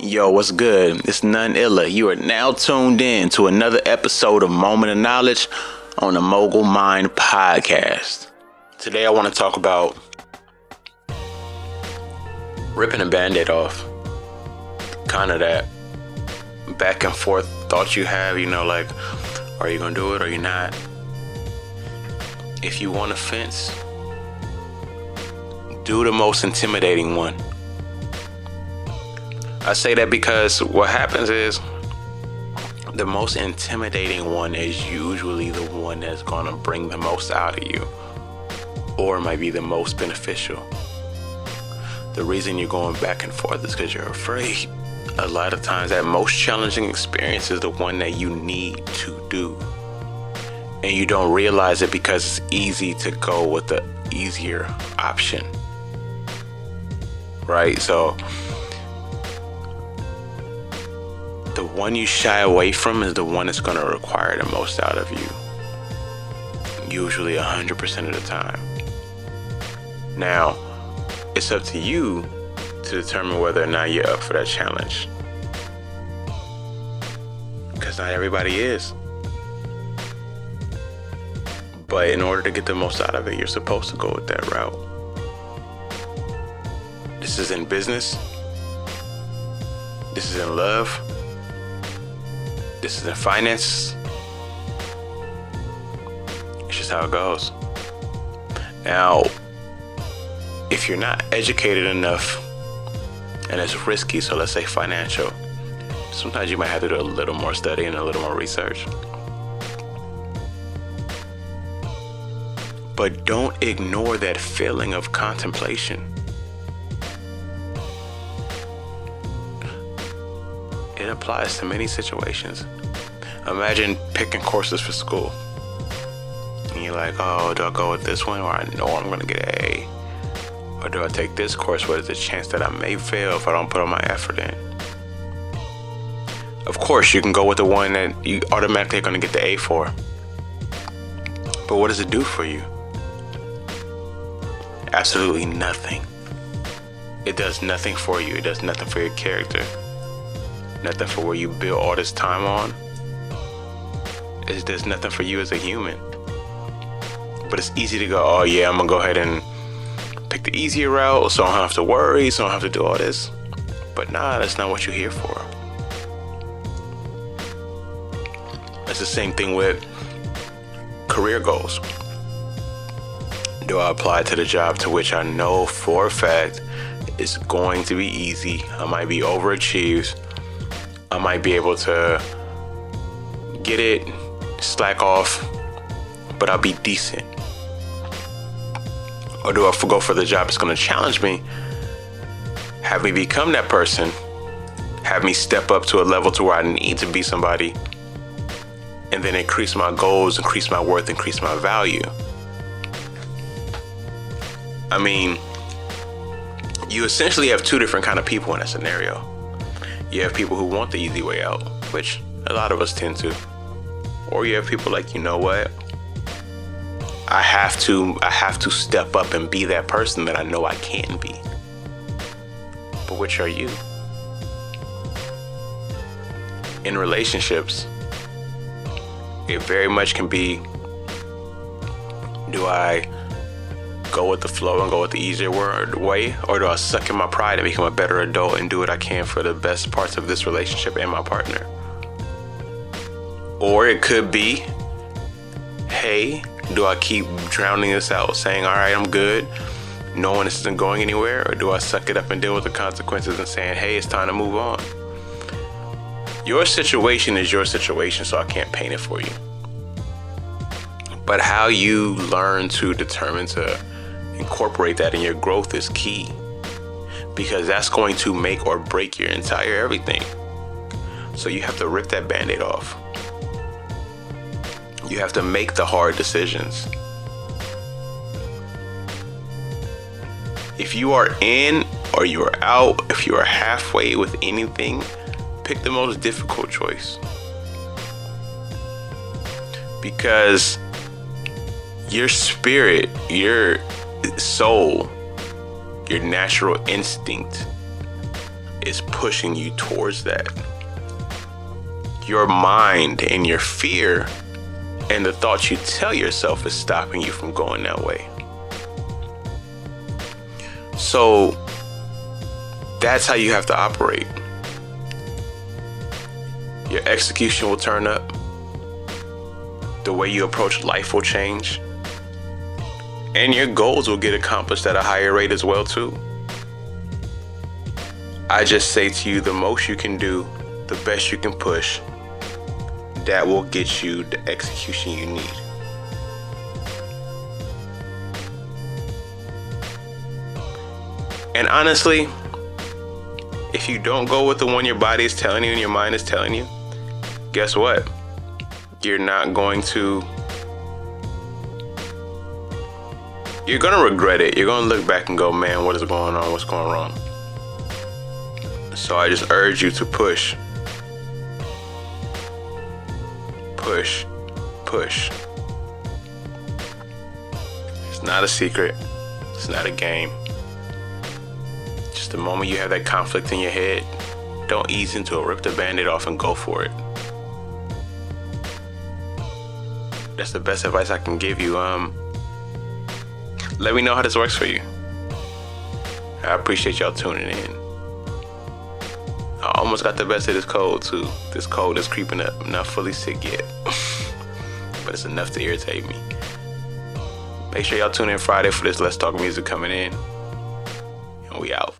Yo, what's good? It's None illa. You are now tuned in to another episode of Moment of Knowledge on the Mogul Mined podcast. Today I want to talk about ripping a band aid off. Kind of that back and forth thought you have, you know, like, are you to do it or you not? If you want a fence, do the most intimidating one. I say that because what happens is the most intimidating one is usually the one that's going to bring the most out of you or might be the most beneficial. The reason you're going back and forth is because you're afraid. A lot of times, that most challenging experience is the one that you need to do. And you don't realize it because it's easy to go with the easier option. Right? So, one you shy away from is the one that's going to require the most out of you. Usually 100% of the time. Now, it's up to you to determine whether or not you're up for that challenge. Because not everybody is. But in order to get the most out of it, you're supposed to go with that route. This is in business. This is in love this is in finance. It's just how it goes. Now, if you're not educated enough and it's risky, so let's say financial, sometimes you might have to do a little more study and a little more research. But don't ignore that feeling of contemplation. Applies to many situations. Imagine picking courses for school. And you're like, oh, do I go with this one where I know I'm going to get an A? Or do I take this course where there's a chance that I may fail if I don't put all my effort in? Of course, you can go with the one that you automatically are going to get the A for. But what does it do for you? Absolutely nothing. It does nothing for you, it does nothing for your character nothing for where you build all this time on. It's, there's nothing for you as a human. But it's easy to go, oh yeah, I'm gonna go ahead and pick the easier route so I don't have to worry, so I don't have to do all this. But nah, that's not what you're here for. It's the same thing with career goals. Do I apply to the job to which I know for a fact it's going to be easy? I might be overachieved I might be able to get it, slack off, but I'll be decent? Or do I go for the job? That's going to challenge me, have me become that person, have me step up to a level to where I need to be somebody, and then increase my goals, increase my worth, increase my value? I mean, you essentially have two different kind of people in a scenario you have people who want the easy way out, which a lot of us tend to. Or you have people like, you know what? I have to I have to step up and be that person that I know I can be. But which are you? In relationships, it very much can be do I go with the flow and go with the easier way, or do I suck in my pride and become a better adult and do what I can for the best parts of this relationship and my partner? Or it could be, hey, do I keep drowning this out, saying, all right, I'm good, knowing this isn't going anywhere, or do I suck it up and deal with the consequences and saying, hey, it's time to move on? Your situation is your situation, so I can't paint it for you. But how you learn to determine to incorporate that in your growth is key because that's going to make or break your entire everything. So you have to rip that band aid off. You have to make the hard decisions. If you are in or you are out, if you are halfway with anything, pick the most difficult choice. Because your spirit, your soul, your natural instinct is pushing you towards that. Your mind and your fear and the thoughts you tell yourself is stopping you from going that way. So that's how you have to operate. Your execution will turn up. The way you approach life will change. And your goals will get accomplished at a higher rate as well too. I just say to you the most you can do, the best you can push, that will get you the execution you need. And honestly, if you don't go with the one your body is telling you and your mind is telling you, guess what? You're not going to. You're to regret it. You're to look back and go, man, what is going on? What's going wrong? So I just urge you to push. Push. Push. It's not a secret. It's not a game. Just the moment you have that conflict in your head, don't ease into it. Rip the band-aid off and go for it. That's the best advice I can give you. Um, let me know how this works for you. I appreciate y'all tuning in. I almost got the best of this cold too. This cold is creeping up. I'm not fully sick yet, but it's enough to irritate me. Make sure y'all tune in Friday for this Let's Talk Music coming in, and we out.